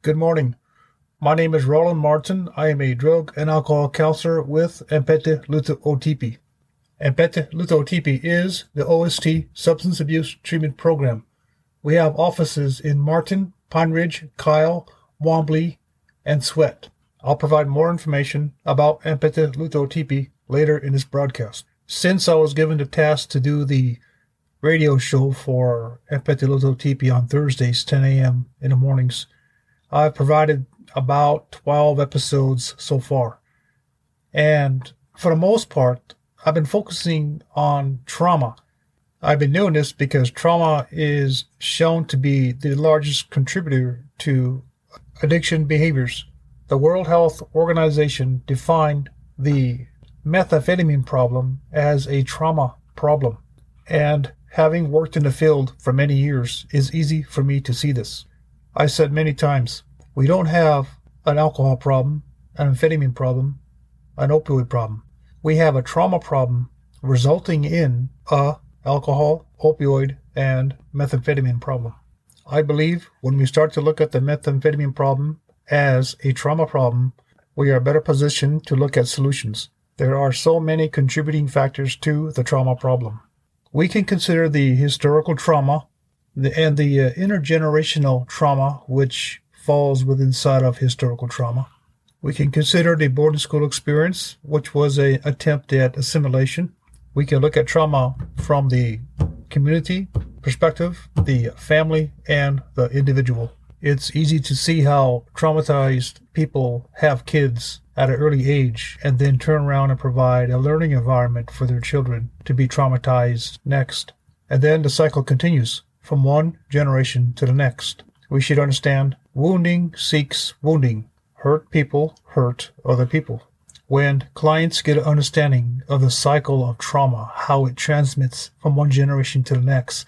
Good morning. My name is Roland Martin. I am a drug and alcohol counselor with Anpetu Luta Otipi. Anpetu Luta Otipi is the OST Substance Abuse Treatment Program. We have offices in Martin, Pine Ridge, Kyle, Wanblee, and Sweat. I'll provide more information about Anpetu Luta Otipi later in this broadcast. Since I was given the task to do the radio show for Anpetu Luta Otipi on Thursdays, 10 a.m. in the mornings, I've provided about 12 episodes so far. And for the most part, I've been focusing on trauma. I've been doing this because trauma is shown to be the largest contributor to addiction behaviors. The World Health Organization defined the methamphetamine problem as a trauma problem. And having worked in the field for many years, is easy for me to see this. I said many times, we don't have an alcohol problem, an amphetamine problem, an opioid problem. We have a trauma problem resulting in a alcohol, opioid, and methamphetamine problem. I believe when we start to look at the methamphetamine problem as a trauma problem, we are better positioned to look at solutions. There are so many contributing factors to the trauma problem. We can consider the historical trauma and the uh, intergenerational trauma, which falls within side of historical trauma. We can consider the boarding school experience, which was an attempt at assimilation. We can look at trauma from the community perspective, the family, and the individual. It's easy to see how traumatized people have kids at an early age and then turn around and provide a learning environment for their children to be traumatized next. And then the cycle continues from one generation to the next. We should understand Wounding seeks wounding. Hurt people hurt other people. When clients get an understanding of the cycle of trauma, how it transmits from one generation to the next,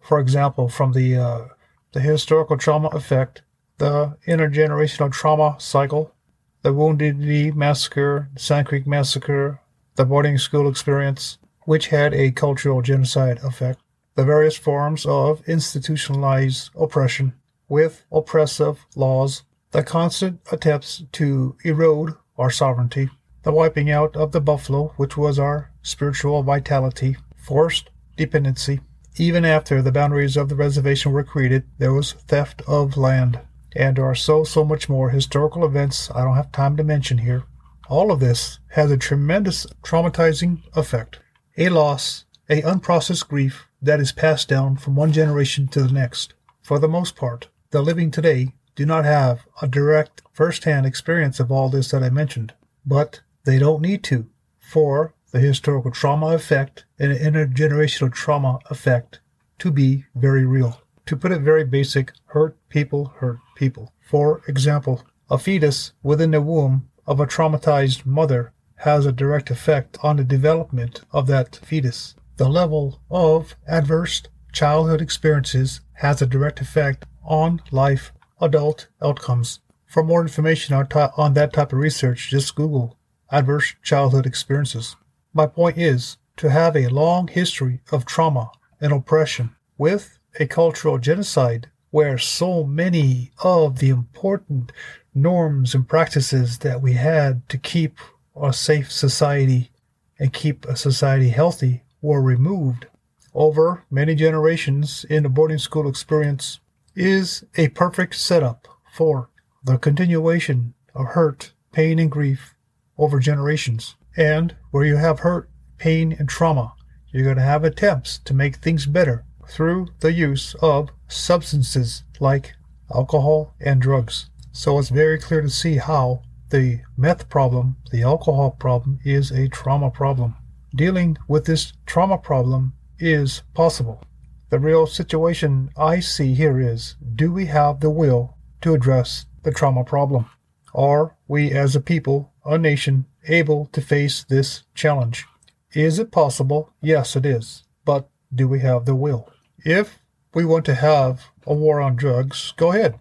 for example, from the uh, the historical trauma effect, the intergenerational trauma cycle, the Wounded Knee massacre, the Sand Creek massacre, the boarding school experience, which had a cultural genocide effect, the various forms of institutionalized oppression, with oppressive laws, the constant attempts to erode our sovereignty, the wiping out of the buffalo, which was our spiritual vitality, forced dependency. Even after the boundaries of the reservation were created, there was theft of land. And there are so, so much more historical events I don't have time to mention here. All of this has a tremendous traumatizing effect. A loss, a unprocessed grief that is passed down from one generation to the next. For the most part, the living today do not have a direct first-hand experience of all this that I mentioned, but they don't need to, for the historical trauma effect and intergenerational trauma effect to be very real. To put it very basic, hurt people hurt people. For example, a fetus within the womb of a traumatized mother has a direct effect on the development of that fetus. The level of adverse childhood experiences has a direct effect on life adult outcomes. For more information on, on that type of research, just Google adverse childhood experiences. My point is to have a long history of trauma and oppression with a cultural genocide where so many of the important norms and practices that we had to keep a safe society and keep a society healthy were removed over many generations in the boarding school experience is a perfect setup for the continuation of hurt, pain, and grief over generations. And where you have hurt, pain, and trauma, you're going to have attempts to make things better through the use of substances like alcohol and drugs. So it's very clear to see how the meth problem, the alcohol problem, is a trauma problem. Dealing with this trauma problem is possible. The real situation I see here is do we have the will to address the trauma problem? Are we as a people, a nation, able to face this challenge? Is it possible? Yes, it is. But do we have the will? If we want to have a war on drugs, go ahead.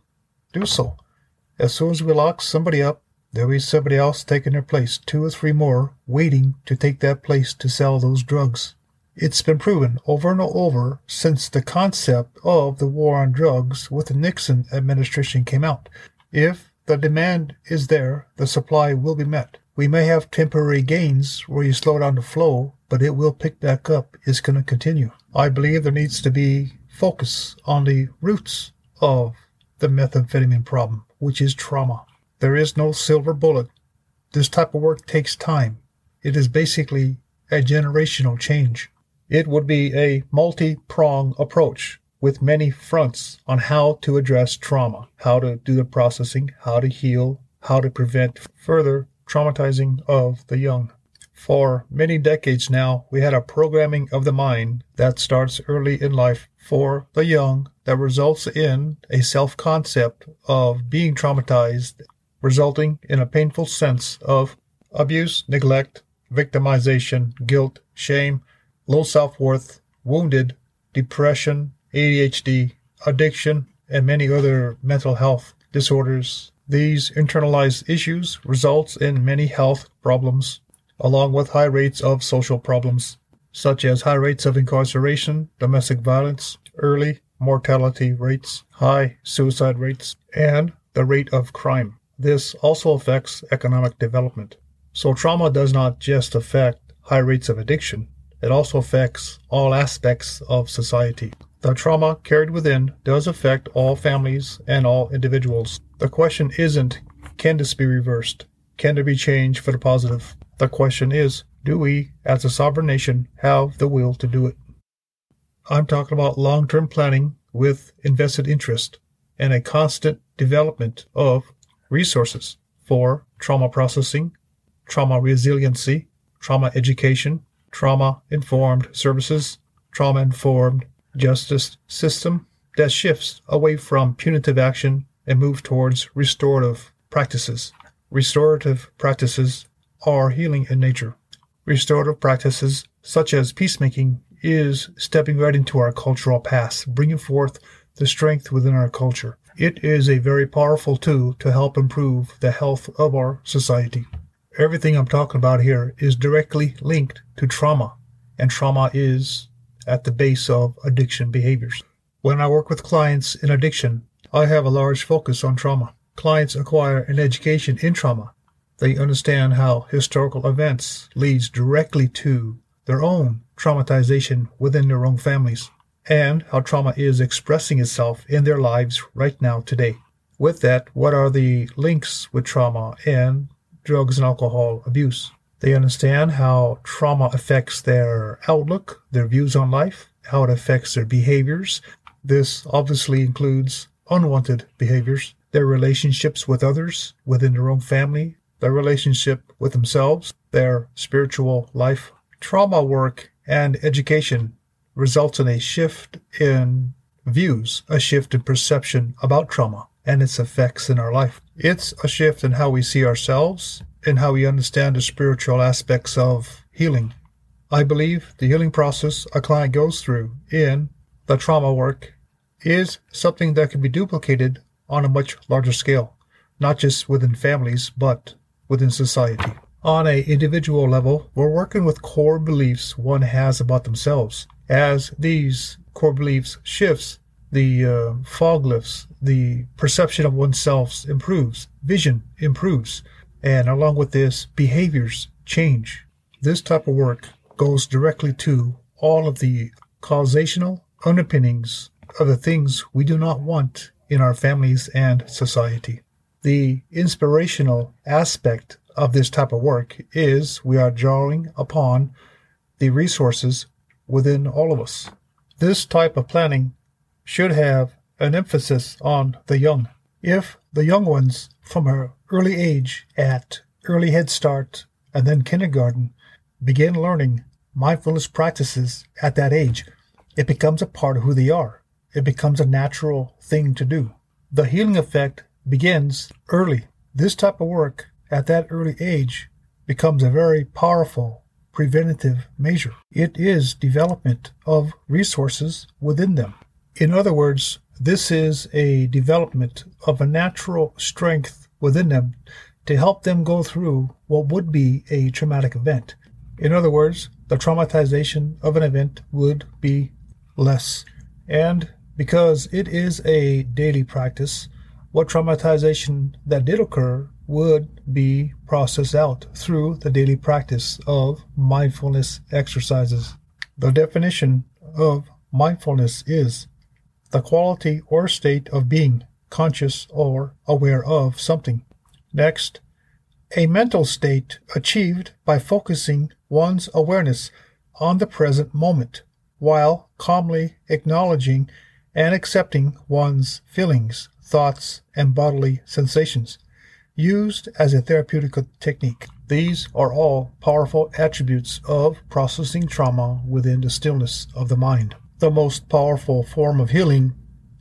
Do so. As soon as we lock somebody up, there'll be somebody else taking their place, two or three more waiting to take that place to sell those drugs. It's been proven over and over since the concept of the war on drugs with the Nixon administration came out. If the demand is there, the supply will be met. We may have temporary gains where you slow down the flow, but it will pick back up. It's going to continue. I believe there needs to be focus on the roots of the methamphetamine problem, which is trauma. There is no silver bullet. This type of work takes time. It is basically a generational change. It would be a multi prong approach with many fronts on how to address trauma, how to do the processing, how to heal, how to prevent further traumatizing of the young. For many decades now, we had a programming of the mind that starts early in life for the young that results in a self concept of being traumatized, resulting in a painful sense of abuse, neglect, victimization, guilt, shame, low self worth, wounded, depression, ADHD, addiction, and many other mental health disorders. These internalized issues results in many health problems, along with high rates of social problems, such as high rates of incarceration, domestic violence, early mortality rates, high suicide rates, and the rate of crime. This also affects economic development. So trauma does not just affect high rates of addiction, it also affects all aspects of society. The trauma carried within does affect all families and all individuals. The question isn't, can this be reversed? Can there be change for the positive? The question is, do we, as a sovereign nation, have the will to do it? I'm talking about long term planning with invested interest and a constant development of resources for trauma processing, trauma resiliency, trauma education, trauma informed services, trauma informed justice system that shifts away from punitive action and move towards restorative practices. Restorative practices are healing in nature. Restorative practices, such as peacemaking, is stepping right into our cultural past, bringing forth the strength within our culture. It is a very powerful tool to help improve the health of our society. Everything I'm talking about here is directly linked to trauma, and trauma is at the base of addiction behaviors. When I work with clients in addiction, I have a large focus on trauma. Clients acquire an education in trauma. They understand how historical events leads directly to their own traumatization within their own families and how trauma is expressing itself in their lives right now today. With that, what are the links with trauma and drugs and alcohol abuse? They understand how trauma affects their outlook, their views on life, how it affects their behaviors. This obviously includes unwanted behaviors, their relationships with others, within their own family, their relationship with themselves, their spiritual life. Trauma work and education results in a shift in views, a shift in perception about trauma and its effects in our life. It's a shift in how we see ourselves and how we understand the spiritual aspects of healing. I believe the healing process a client goes through in the trauma work is something that can be duplicated on a much larger scale, not just within families, but within society. On a individual level, we're working with core beliefs one has about themselves. As these core beliefs shifts, the uh, fog lifts, the perception of oneself improves, vision improves, and along with this, behaviors change. This type of work goes directly to all of the causational underpinnings of the things we do not want in our families and society. The inspirational aspect of this type of work is we are drawing upon the resources within all of us. This type of planning should have an emphasis on the young. If the young ones from an early age at early Head Start and then kindergarten begin learning mindfulness practices at that age, it becomes a part of who they are. It becomes a natural thing to do. The healing effect begins early. This type of work at that early age becomes a very powerful preventative measure. It is development of resources within them. In other words, this is a development of a natural strength within them to help them go through what would be a traumatic event. In other words, the traumatization of an event would be less. And because it is a daily practice, what traumatization that did occur would be processed out through the daily practice of mindfulness exercises. The definition of mindfulness is the quality or state of being conscious or aware of something. Next, a mental state achieved by focusing one's awareness on the present moment while calmly acknowledging and accepting one's feelings, thoughts, and bodily sensations used as a therapeutic technique. These are all powerful attributes of processing trauma within the stillness of the mind. The most powerful form of healing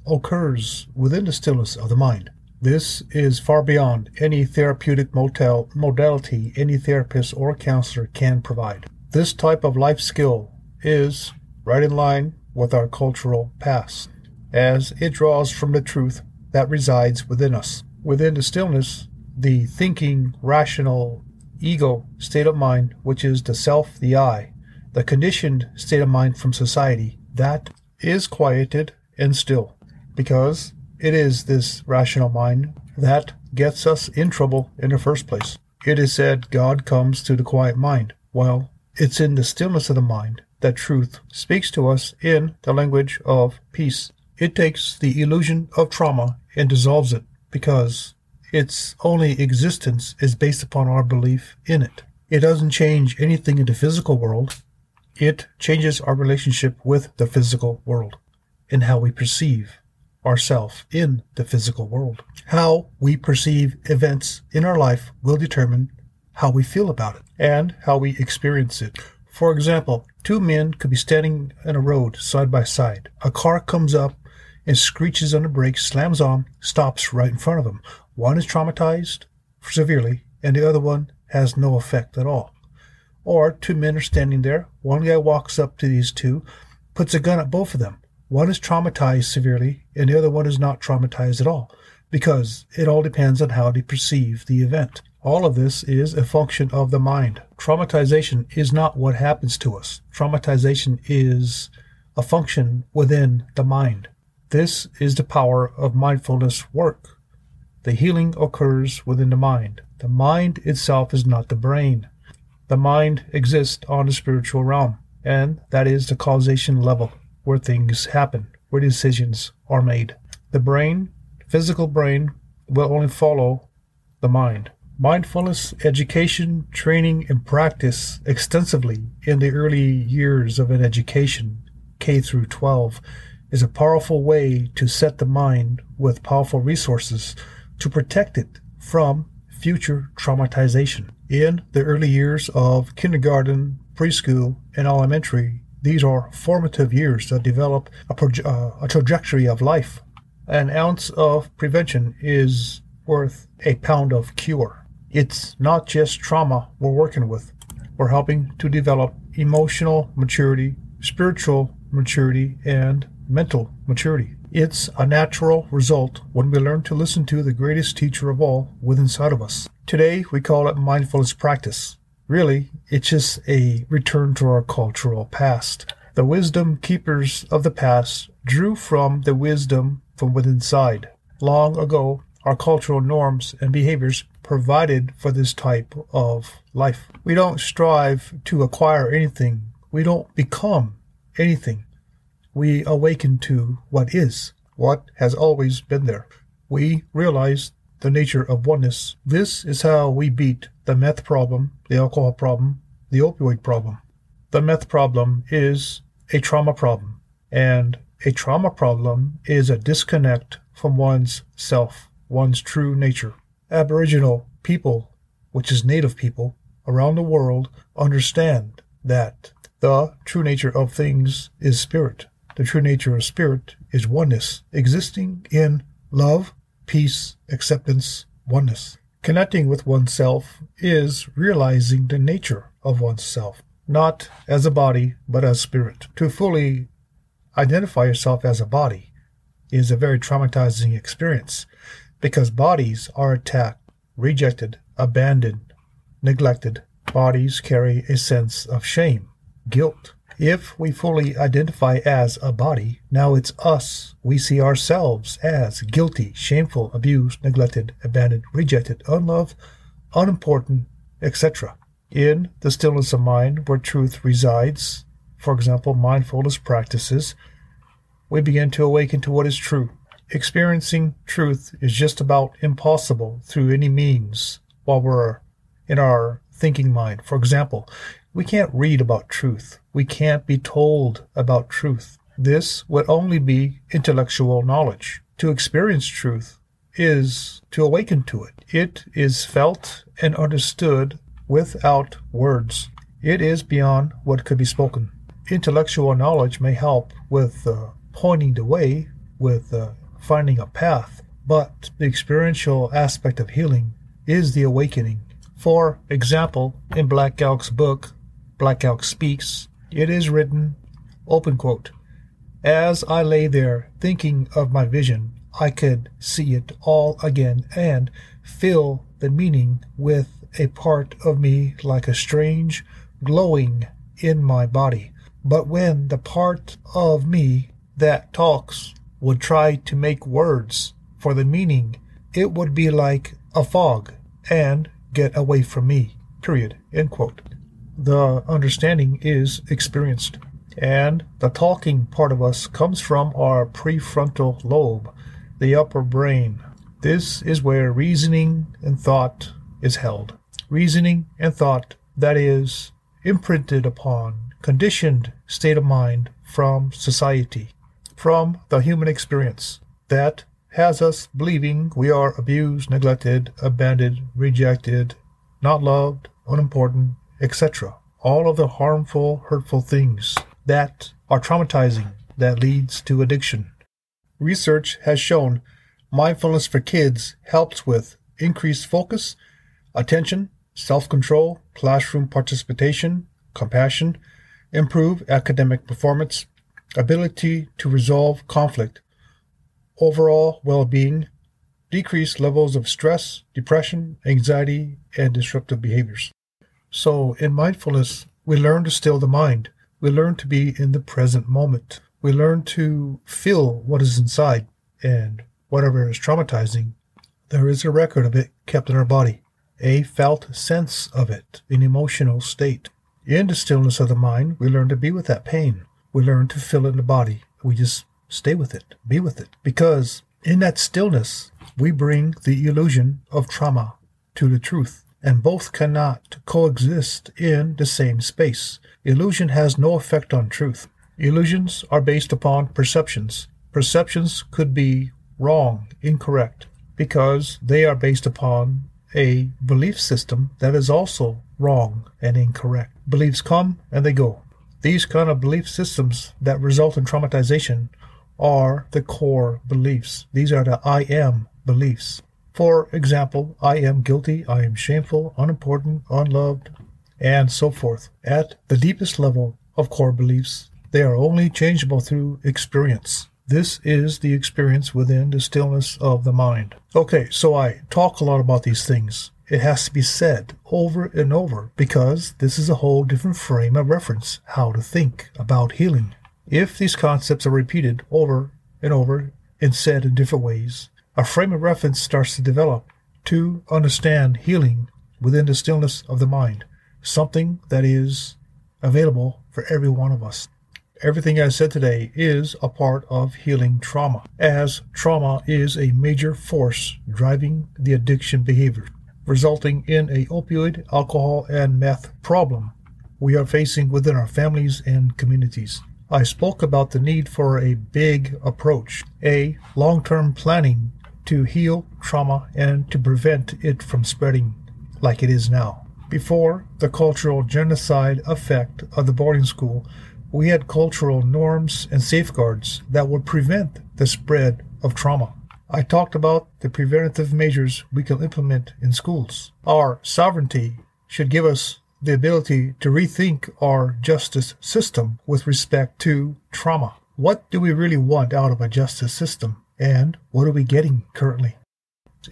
occurs within the stillness of the mind. This is far beyond any therapeutic motel, modality any therapist or counselor can provide. This type of life skill is right in line with our cultural past, as it draws from the truth that resides within us. Within the stillness the thinking, rational, ego state of mind, which is the self, the I, the conditioned state of mind from society, that is quieted and still, because it is this rational mind that gets us in trouble in the first place. It is said God comes to the quiet mind. Well, it's in the stillness of the mind that truth speaks to us in the language of peace. It takes the illusion of trauma and dissolves it because its only existence is based upon our belief in it. It doesn't change anything in the physical world. It changes our relationship with the physical world and how we perceive ourselves in the physical world. How we perceive events in our life will determine how we feel about it and how we experience it. For example, two men could be standing in a road side by side. A car comes up and screeches on the brakes, slams on, stops right in front of them. One is traumatized severely, and the other one has no effect at all. Or two men are standing there. One guy walks up to these two, puts a gun at both of them. One is traumatized severely, and the other one is not traumatized at all, because it all depends on how they perceive the event. All of this is a function of the mind. Traumatization is not what happens to us. Traumatization is a function within the mind. This is the power of mindfulness work. The healing occurs within the mind. The mind itself is not the brain. The mind exists on the spiritual realm, and that is the causation level where things happen, where decisions are made. The brain, physical brain, will only follow the mind. Mindfulness education, training, and practice extensively in the early years of an education, K through 12, is a powerful way to set the mind with powerful resources to protect it from future traumatization. In the early years of kindergarten, preschool, and elementary, these are formative years that develop a, proje- uh, a trajectory of life. An ounce of prevention is worth a pound of cure. It's not just trauma we're working with. We're helping to develop emotional maturity, spiritual maturity, and mental maturity. It's a natural result when we learn to listen to the greatest teacher of all within inside of us. Today, we call it mindfulness practice. Really, it's just a return to our cultural past. The wisdom keepers of the past drew from the wisdom from within inside. Long ago, our cultural norms and behaviors provided for this type of life. We don't strive to acquire anything. We don't become anything we awaken to what is, what has always been there. We realize the nature of oneness. This is how we beat the meth problem, the alcohol problem, the opioid problem. The meth problem is a trauma problem, and a trauma problem is a disconnect from one's self, one's true nature. Aboriginal people, which is native people around the world, understand that the true nature of things is spirit. The true nature of spirit is oneness, existing in love, peace, acceptance, oneness. Connecting with oneself is realizing the nature of oneself, not as a body, but as spirit. To fully identify yourself as a body is a very traumatizing experience because bodies are attacked, rejected, abandoned, neglected. Bodies carry a sense of shame. guilt. If we fully identify as a body, now it's us. We see ourselves as guilty, shameful, abused, neglected, abandoned, rejected, unloved, unimportant, etc. In the stillness of mind where truth resides, for example, mindfulness practices, we begin to awaken to what is true. Experiencing truth is just about impossible through any means while we're in our thinking mind. For example, we can't read about truth. We can't be told about truth. This would only be intellectual knowledge. To experience truth is to awaken to it. It is felt and understood without words. It is beyond what could be spoken. Intellectual knowledge may help with uh, pointing the way, with uh, finding a path, but the experiential aspect of healing is the awakening. For example, in Black Elk's book, Black Elk Speaks, it is written, open quote, As I lay there thinking of my vision, I could see it all again and feel the meaning with a part of me like a strange glowing in my body. But when the part of me that talks would try to make words for the meaning, it would be like a fog and get away from me. Period. End quote the understanding is experienced. And the talking part of us comes from our prefrontal lobe, the upper brain. This is where reasoning and thought is held. Reasoning and thought that is imprinted upon, conditioned state of mind from society, from the human experience that has us believing we are abused, neglected, abandoned, rejected, not loved, unimportant, etc. All of the harmful, hurtful things that are traumatizing that leads to addiction. Research has shown mindfulness for kids helps with increased focus, attention, self control, classroom participation, compassion, improve academic performance, ability to resolve conflict, overall well being, decreased levels of stress, depression, anxiety, and disruptive behaviors. So, in mindfulness, we learn to still the mind. We learn to be in the present moment. We learn to feel what is inside and whatever is traumatizing. There is a record of it kept in our body, a felt sense of it, an emotional state. In the stillness of the mind, we learn to be with that pain. We learn to feel it in the body. We just stay with it, be with it. Because in that stillness, we bring the illusion of trauma to the truth and both cannot coexist in the same space. Illusion has no effect on truth. Illusions are based upon perceptions. Perceptions could be wrong, incorrect, because they are based upon a belief system that is also wrong and incorrect. Beliefs come and they go. These kind of belief systems that result in traumatization are the core beliefs. These are the I am beliefs. For example, I am guilty, I am shameful, unimportant, unloved, and so forth. At the deepest level of core beliefs, they are only changeable through experience. This is the experience within the stillness of the mind. Okay, so I talk a lot about these things. It has to be said over and over because this is a whole different frame of reference how to think about healing. If these concepts are repeated over and over and said in different ways, a frame of reference starts to develop to understand healing within the stillness of the mind, something that is available for every one of us. Everything I said today is a part of healing trauma, as trauma is a major force driving the addiction behavior, resulting in a opioid, alcohol, and meth problem we are facing within our families and communities. I spoke about the need for a big approach, a long-term planning to heal trauma and to prevent it from spreading like it is now. Before the cultural genocide effect of the boarding school, we had cultural norms and safeguards that would prevent the spread of trauma. I talked about the preventative measures we can implement in schools. Our sovereignty should give us the ability to rethink our justice system with respect to trauma. What do we really want out of a justice system? And what are we getting currently?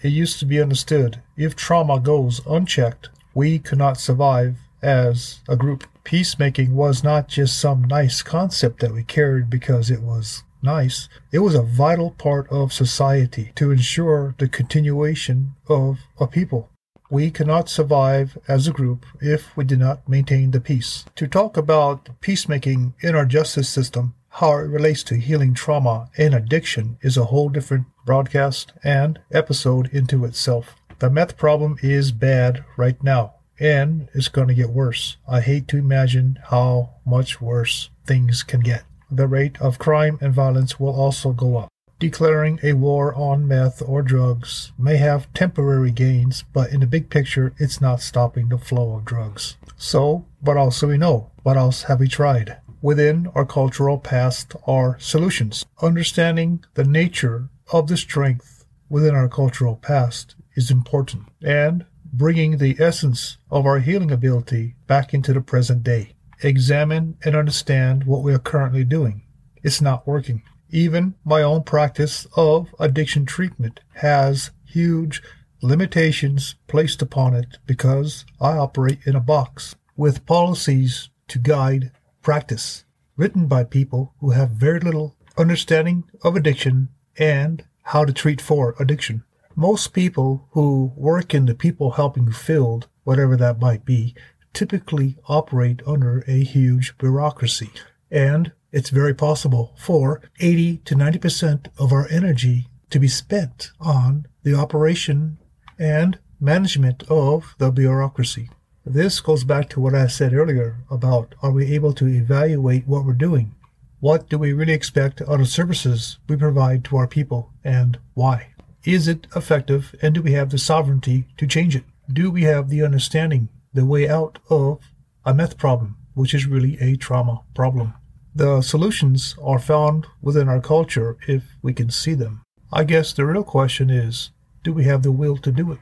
It used to be understood if trauma goes unchecked, we cannot survive as a group. Peacemaking was not just some nice concept that we carried because it was nice. It was a vital part of society to ensure the continuation of a people. We cannot survive as a group if we do not maintain the peace. To talk about peacemaking in our justice system, how it relates to healing trauma and addiction is a whole different broadcast and episode into itself. The meth problem is bad right now, and it's going to get worse. I hate to imagine how much worse things can get. The rate of crime and violence will also go up. Declaring a war on meth or drugs may have temporary gains, but in the big picture, it's not stopping the flow of drugs. So, what else do we know? What else have we tried? Within our cultural past are solutions. Understanding the nature of the strength within our cultural past is important, and bringing the essence of our healing ability back into the present day. Examine and understand what we are currently doing. It's not working. Even my own practice of addiction treatment has huge limitations placed upon it because I operate in a box with policies to guide practice written by people who have very little understanding of addiction and how to treat for addiction. Most people who work in the people helping field, whatever that might be, typically operate under a huge bureaucracy. And it's very possible for 80 to 90% of our energy to be spent on the operation and management of the bureaucracy. This goes back to what I said earlier about are we able to evaluate what we're doing? What do we really expect out of services we provide to our people and why? Is it effective and do we have the sovereignty to change it? Do we have the understanding, the way out of a meth problem, which is really a trauma problem? The solutions are found within our culture if we can see them. I guess the real question is do we have the will to do it?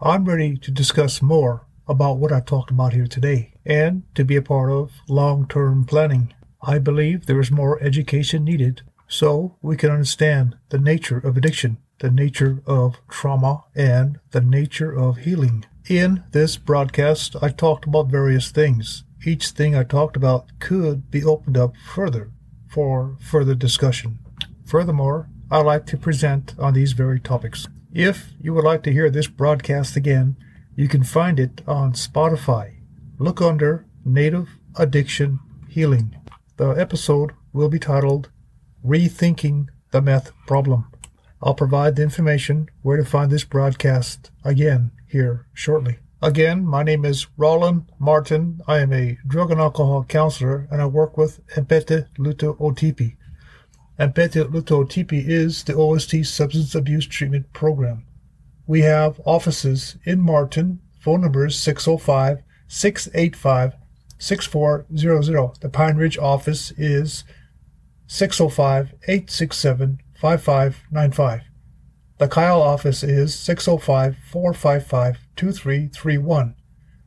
I'm ready to discuss more about what I've talked about here today and to be a part of long term planning. I believe there is more education needed so we can understand the nature of addiction, the nature of trauma, and the nature of healing. In this broadcast, I talked about various things each thing I talked about could be opened up further for further discussion. Furthermore, I like to present on these very topics. If you would like to hear this broadcast again, you can find it on Spotify. Look under Native Addiction Healing. The episode will be titled Rethinking the Meth Problem. I'll provide the information where to find this broadcast again here shortly. Again, my name is Roland Martin. I am a drug and alcohol counselor and I work with Anpetu Luta Otipi. Anpetu Luta Otipi is the OST Substance Abuse Treatment Program. We have offices in Martin. Phone number is 605 685 6400. The Pine Ridge office is 605 867 5595. The Kyle office is 605 455 2331.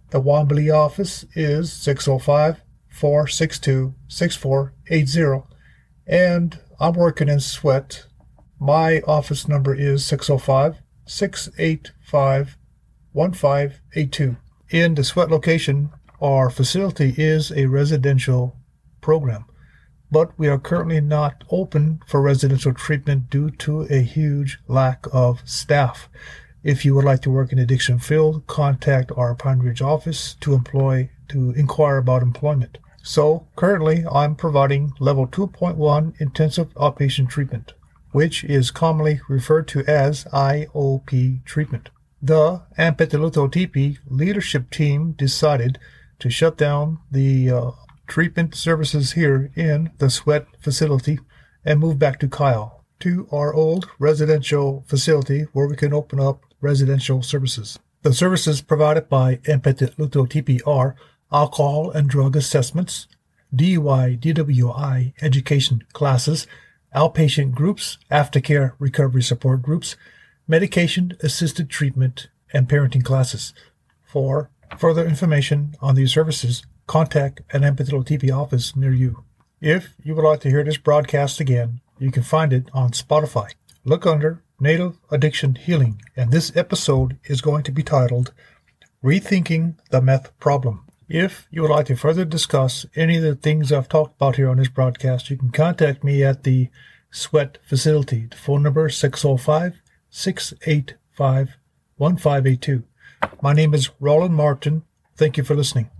The Wanblee office is 605 462 6480. And I'm working in Sweat. My office number is 605 685 1582. In the Sweat location, our facility is a residential program but we are currently not open for residential treatment due to a huge lack of staff. If you would like to work in addiction field, contact our Pine Ridge office to employ to inquire about employment. So currently I'm providing level 2.1 intensive outpatient treatment, which is commonly referred to as IOP treatment. The Anpetu Luta Otipi leadership team decided to shut down the uh, treatment services here in the Sweat facility and move back to Kyle, to our old residential facility where we can open up residential services. The services provided by Empete Luto TPR alcohol and drug assessments, DUI, DWI education classes, outpatient groups, aftercare recovery support groups, medication assisted treatment, and parenting classes. For further information on these services, contact an Empathical TV office near you. If you would like to hear this broadcast again, you can find it on Spotify. Look under Native Addiction Healing, and this episode is going to be titled Rethinking the Meth Problem. If you would like to further discuss any of the things I've talked about here on this broadcast, you can contact me at the Sweat Facility. The phone number 605 685 1582. My name is Roland Martin. Thank you for listening.